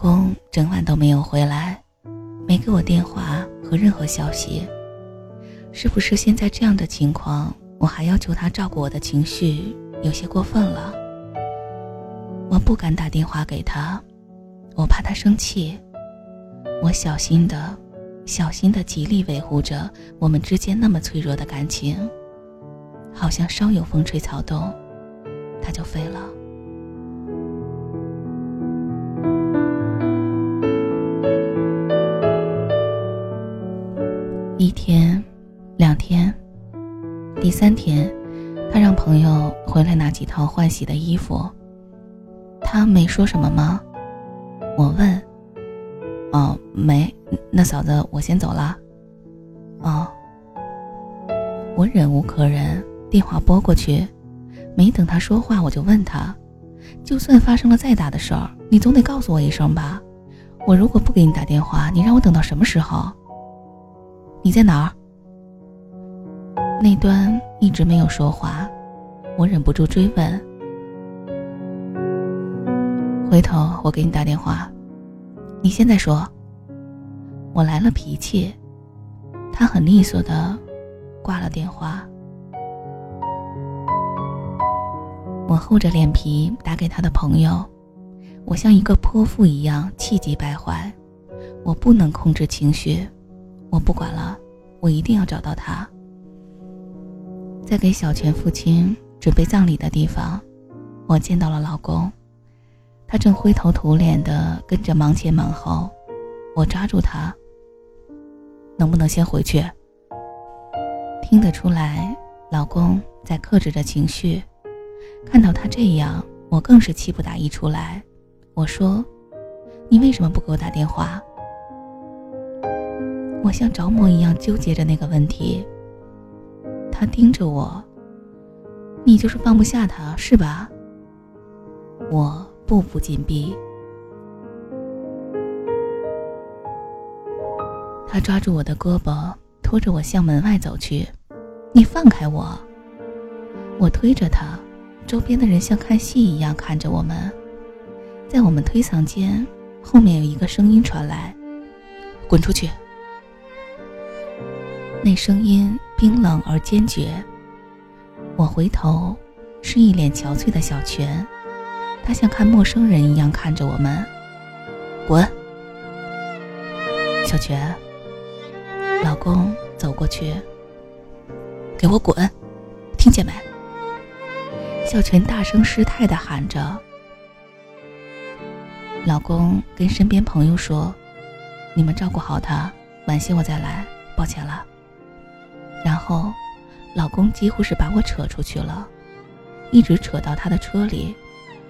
公整晚都没有回来，没给我电话和任何消息。是不是现在这样的情况，我还要求他照顾我的情绪，有些过分了？我不敢打电话给他，我怕他生气。我小心的、小心的极力维护着我们之间那么脆弱的感情，好像稍有风吹草动，他就飞了。一天，两天，第三天，他让朋友回来拿几套换洗的衣服。他没说什么吗？我问。哦，没。那嫂子，我先走了。哦。我忍无可忍，电话拨过去，没等他说话，我就问他：就算发生了再大的事儿，你总得告诉我一声吧？我如果不给你打电话，你让我等到什么时候？你在哪儿？那端一直没有说话，我忍不住追问。回头我给你打电话，你现在说。我来了脾气，他很利索的挂了电话。我厚着脸皮打给他的朋友，我像一个泼妇一样气急败坏，我不能控制情绪。我不管了，我一定要找到他。在给小泉父亲准备葬礼的地方，我见到了老公，他正灰头土脸的跟着忙前忙后。我抓住他，能不能先回去？听得出来，老公在克制着情绪。看到他这样，我更是气不打一处来。我说：“你为什么不给我打电话？”我像着魔一样纠结着那个问题。他盯着我：“你就是放不下他，是吧？”我步步紧逼。他抓住我的胳膊，拖着我向门外走去。你放开我！我推着他，周边的人像看戏一样看着我们。在我们推搡间，后面有一个声音传来：“滚出去！”那声音冰冷而坚决。我回头，是一脸憔悴的小泉，他像看陌生人一样看着我们。滚，小泉。老公走过去，给我滚！听见没？小泉大声失态的喊着。老公跟身边朋友说：“你们照顾好他，晚些我再来。抱歉了。”然后，老公几乎是把我扯出去了，一直扯到他的车里。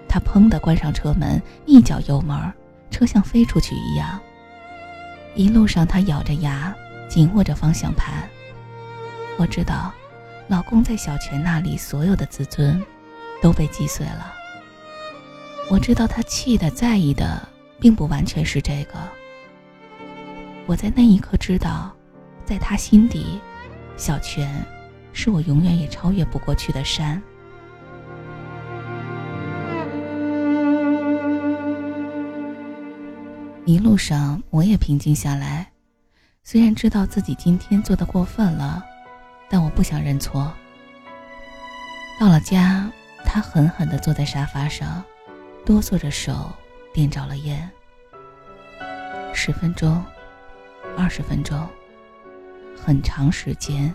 他砰的关上车门，一脚油门，车像飞出去一样。一路上，他咬着牙。紧握着方向盘，我知道，老公在小泉那里所有的自尊都被击碎了。我知道他气的、在意的，并不完全是这个。我在那一刻知道，在他心底，小泉是我永远也超越不过去的山。一路上，我也平静下来。虽然知道自己今天做的过分了，但我不想认错。到了家，他狠狠地坐在沙发上，哆嗦着手点着了烟。十分钟，二十分钟，很长时间，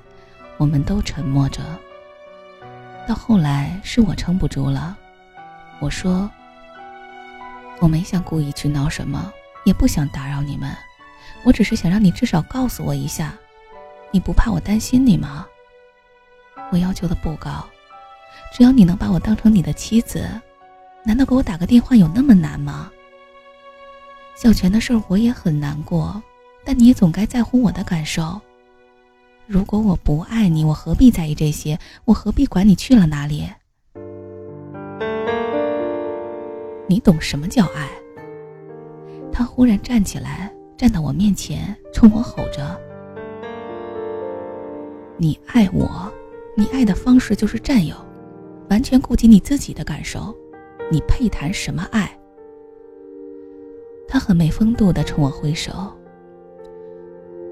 我们都沉默着。到后来是我撑不住了，我说：“我没想故意去闹什么，也不想打扰你们。”我只是想让你至少告诉我一下，你不怕我担心你吗？我要求的不高，只要你能把我当成你的妻子，难道给我打个电话有那么难吗？小泉的事儿我也很难过，但你也总该在乎我的感受。如果我不爱你，我何必在意这些？我何必管你去了哪里？你懂什么叫爱？他忽然站起来。站到我面前，冲我吼着：“你爱我，你爱的方式就是占有，完全顾及你自己的感受，你配谈什么爱？”他很没风度的冲我挥手。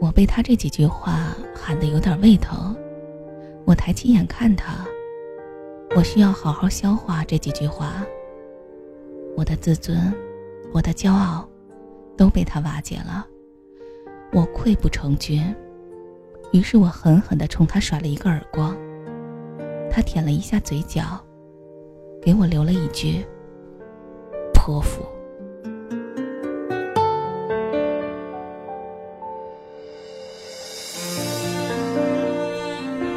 我被他这几句话喊得有点胃疼。我抬起眼看他，我需要好好消化这几句话。我的自尊，我的骄傲，都被他瓦解了。我溃不成军，于是我狠狠地冲他甩了一个耳光。他舔了一下嘴角，给我留了一句：“泼妇。”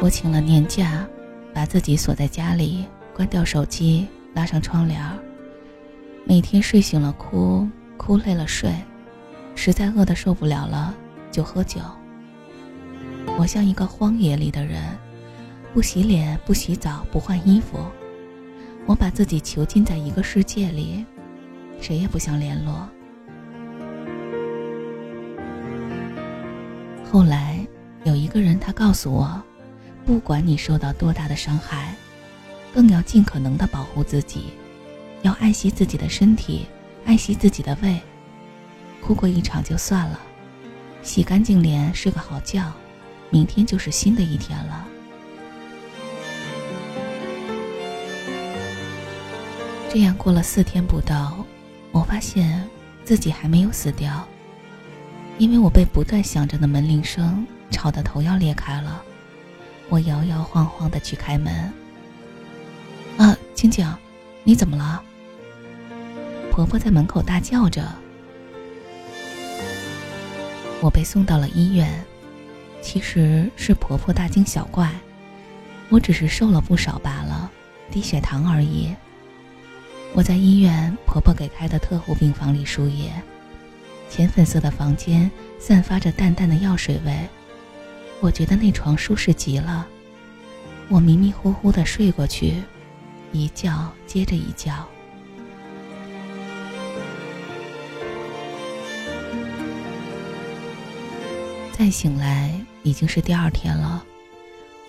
我请了年假，把自己锁在家里，关掉手机，拉上窗帘每天睡醒了哭，哭累了睡，实在饿得受不了了就喝酒。我像一个荒野里的人，不洗脸，不洗澡，不换衣服。我把自己囚禁在一个世界里，谁也不想联络。后来有一个人，他告诉我。不管你受到多大的伤害，更要尽可能的保护自己，要爱惜自己的身体，爱惜自己的胃。哭过一场就算了，洗干净脸，睡个好觉，明天就是新的一天了。这样过了四天不到，我发现自己还没有死掉，因为我被不断响着的门铃声吵得头要裂开了。我摇摇晃晃的去开门。啊，静静，你怎么了？婆婆在门口大叫着。我被送到了医院，其实是婆婆大惊小怪，我只是瘦了不少罢了，低血糖而已。我在医院婆婆给开的特护病房里输液，浅粉色的房间散发着淡淡的药水味。我觉得那床舒适极了，我迷迷糊糊的睡过去，一觉接着一觉。再醒来已经是第二天了，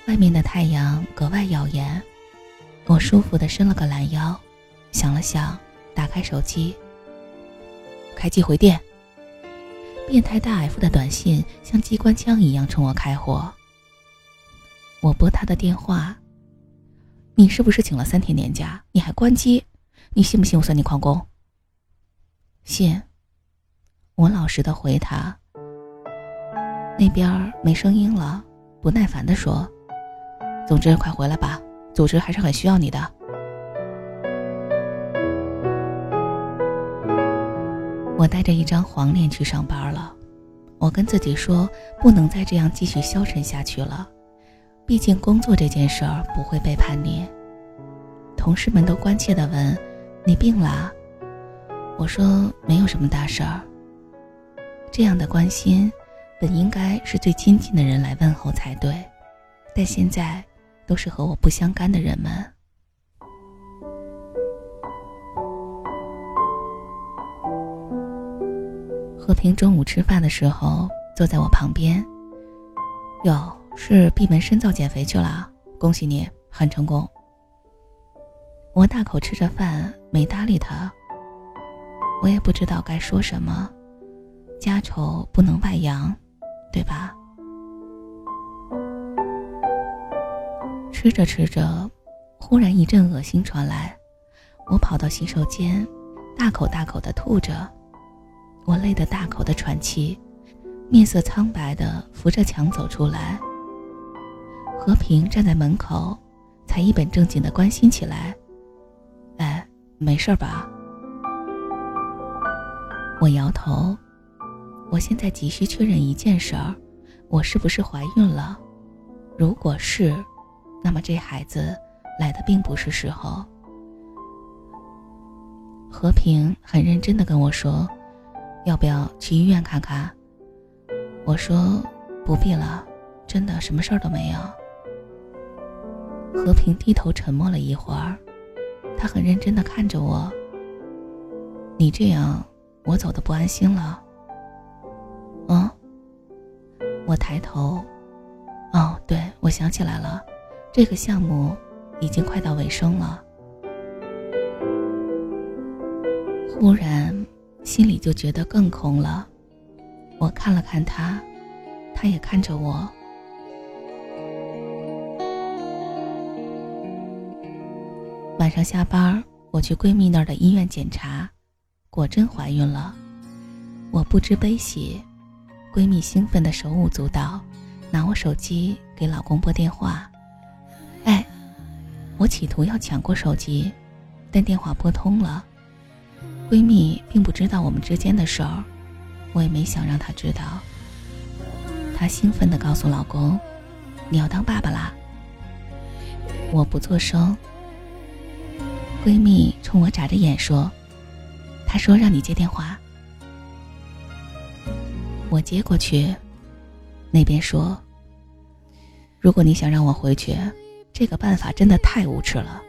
外面的太阳格外耀眼，我舒服的伸了个懒腰，想了想，打开手机，开机回电。变态大 F 的短信像机关枪一样冲我开火。我拨他的电话：“你是不是请了三天年假？你还关机？你信不信我算你旷工？”信。我老实的回他。那边没声音了，不耐烦的说：“总之快回来吧，组织还是很需要你的。”我带着一张黄脸去上班了，我跟自己说，不能再这样继续消沉下去了。毕竟工作这件事儿不会背叛你。同事们都关切地问：“你病了？”我说：“没有什么大事儿。”这样的关心，本应该是最亲近的人来问候才对，但现在都是和我不相干的人们。和平中午吃饭的时候，坐在我旁边。哟，是闭门深造减肥去了，恭喜你，很成功。我大口吃着饭，没搭理他。我也不知道该说什么，家丑不能外扬，对吧？吃着吃着，忽然一阵恶心传来，我跑到洗手间，大口大口的吐着。我累得大口的喘气，面色苍白的扶着墙走出来。和平站在门口，才一本正经的关心起来：“哎，没事吧？”我摇头。我现在急需确认一件事儿：我是不是怀孕了？如果是，那么这孩子来的并不是时候。和平很认真的跟我说。要不要去医院看看？我说不必了，真的什么事儿都没有。和平低头沉默了一会儿，他很认真的看着我。你这样，我走的不安心了。嗯，我抬头，哦，对，我想起来了，这个项目已经快到尾声了。忽然。心里就觉得更空了。我看了看他，他也看着我。晚上下班，我去闺蜜那儿的医院检查，果真怀孕了。我不知悲喜，闺蜜兴奋的手舞足蹈，拿我手机给老公拨电话。哎，我企图要抢过手机，但电话拨通了。闺蜜并不知道我们之间的事儿，我也没想让她知道。她兴奋地告诉老公：“你要当爸爸啦！”我不作声。闺蜜冲我眨着眼说：“她说让你接电话。”我接过去，那边说：“如果你想让我回去，这个办法真的太无耻了。”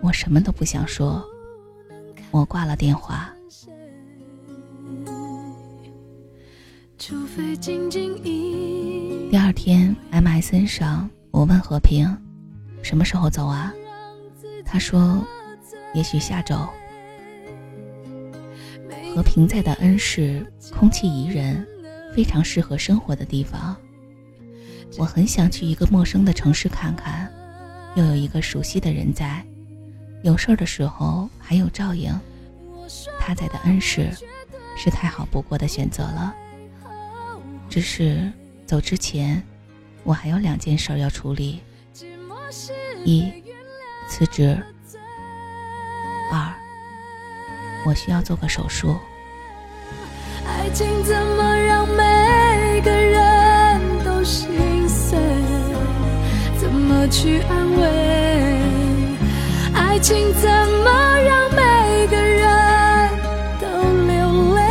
我什么都不想说，我挂了电话。第二天，MSN 上我问和平：“什么时候走啊？”他说：“也许下周。”和平在的恩市，空气宜人，非常适合生活的地方。我很想去一个陌生的城市看看，又有一个熟悉的人在，有事儿的时候还有照应。他在的恩师，是太好不过的选择了。只是走之前，我还有两件事要处理：一，辞职；二。我需要做个手术。爱情怎么让每个人都心碎？怎么去安慰？爱情怎么让每个人都流泪？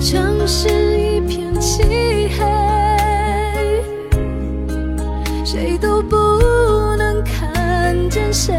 城市一片漆黑，谁都不能看见谁，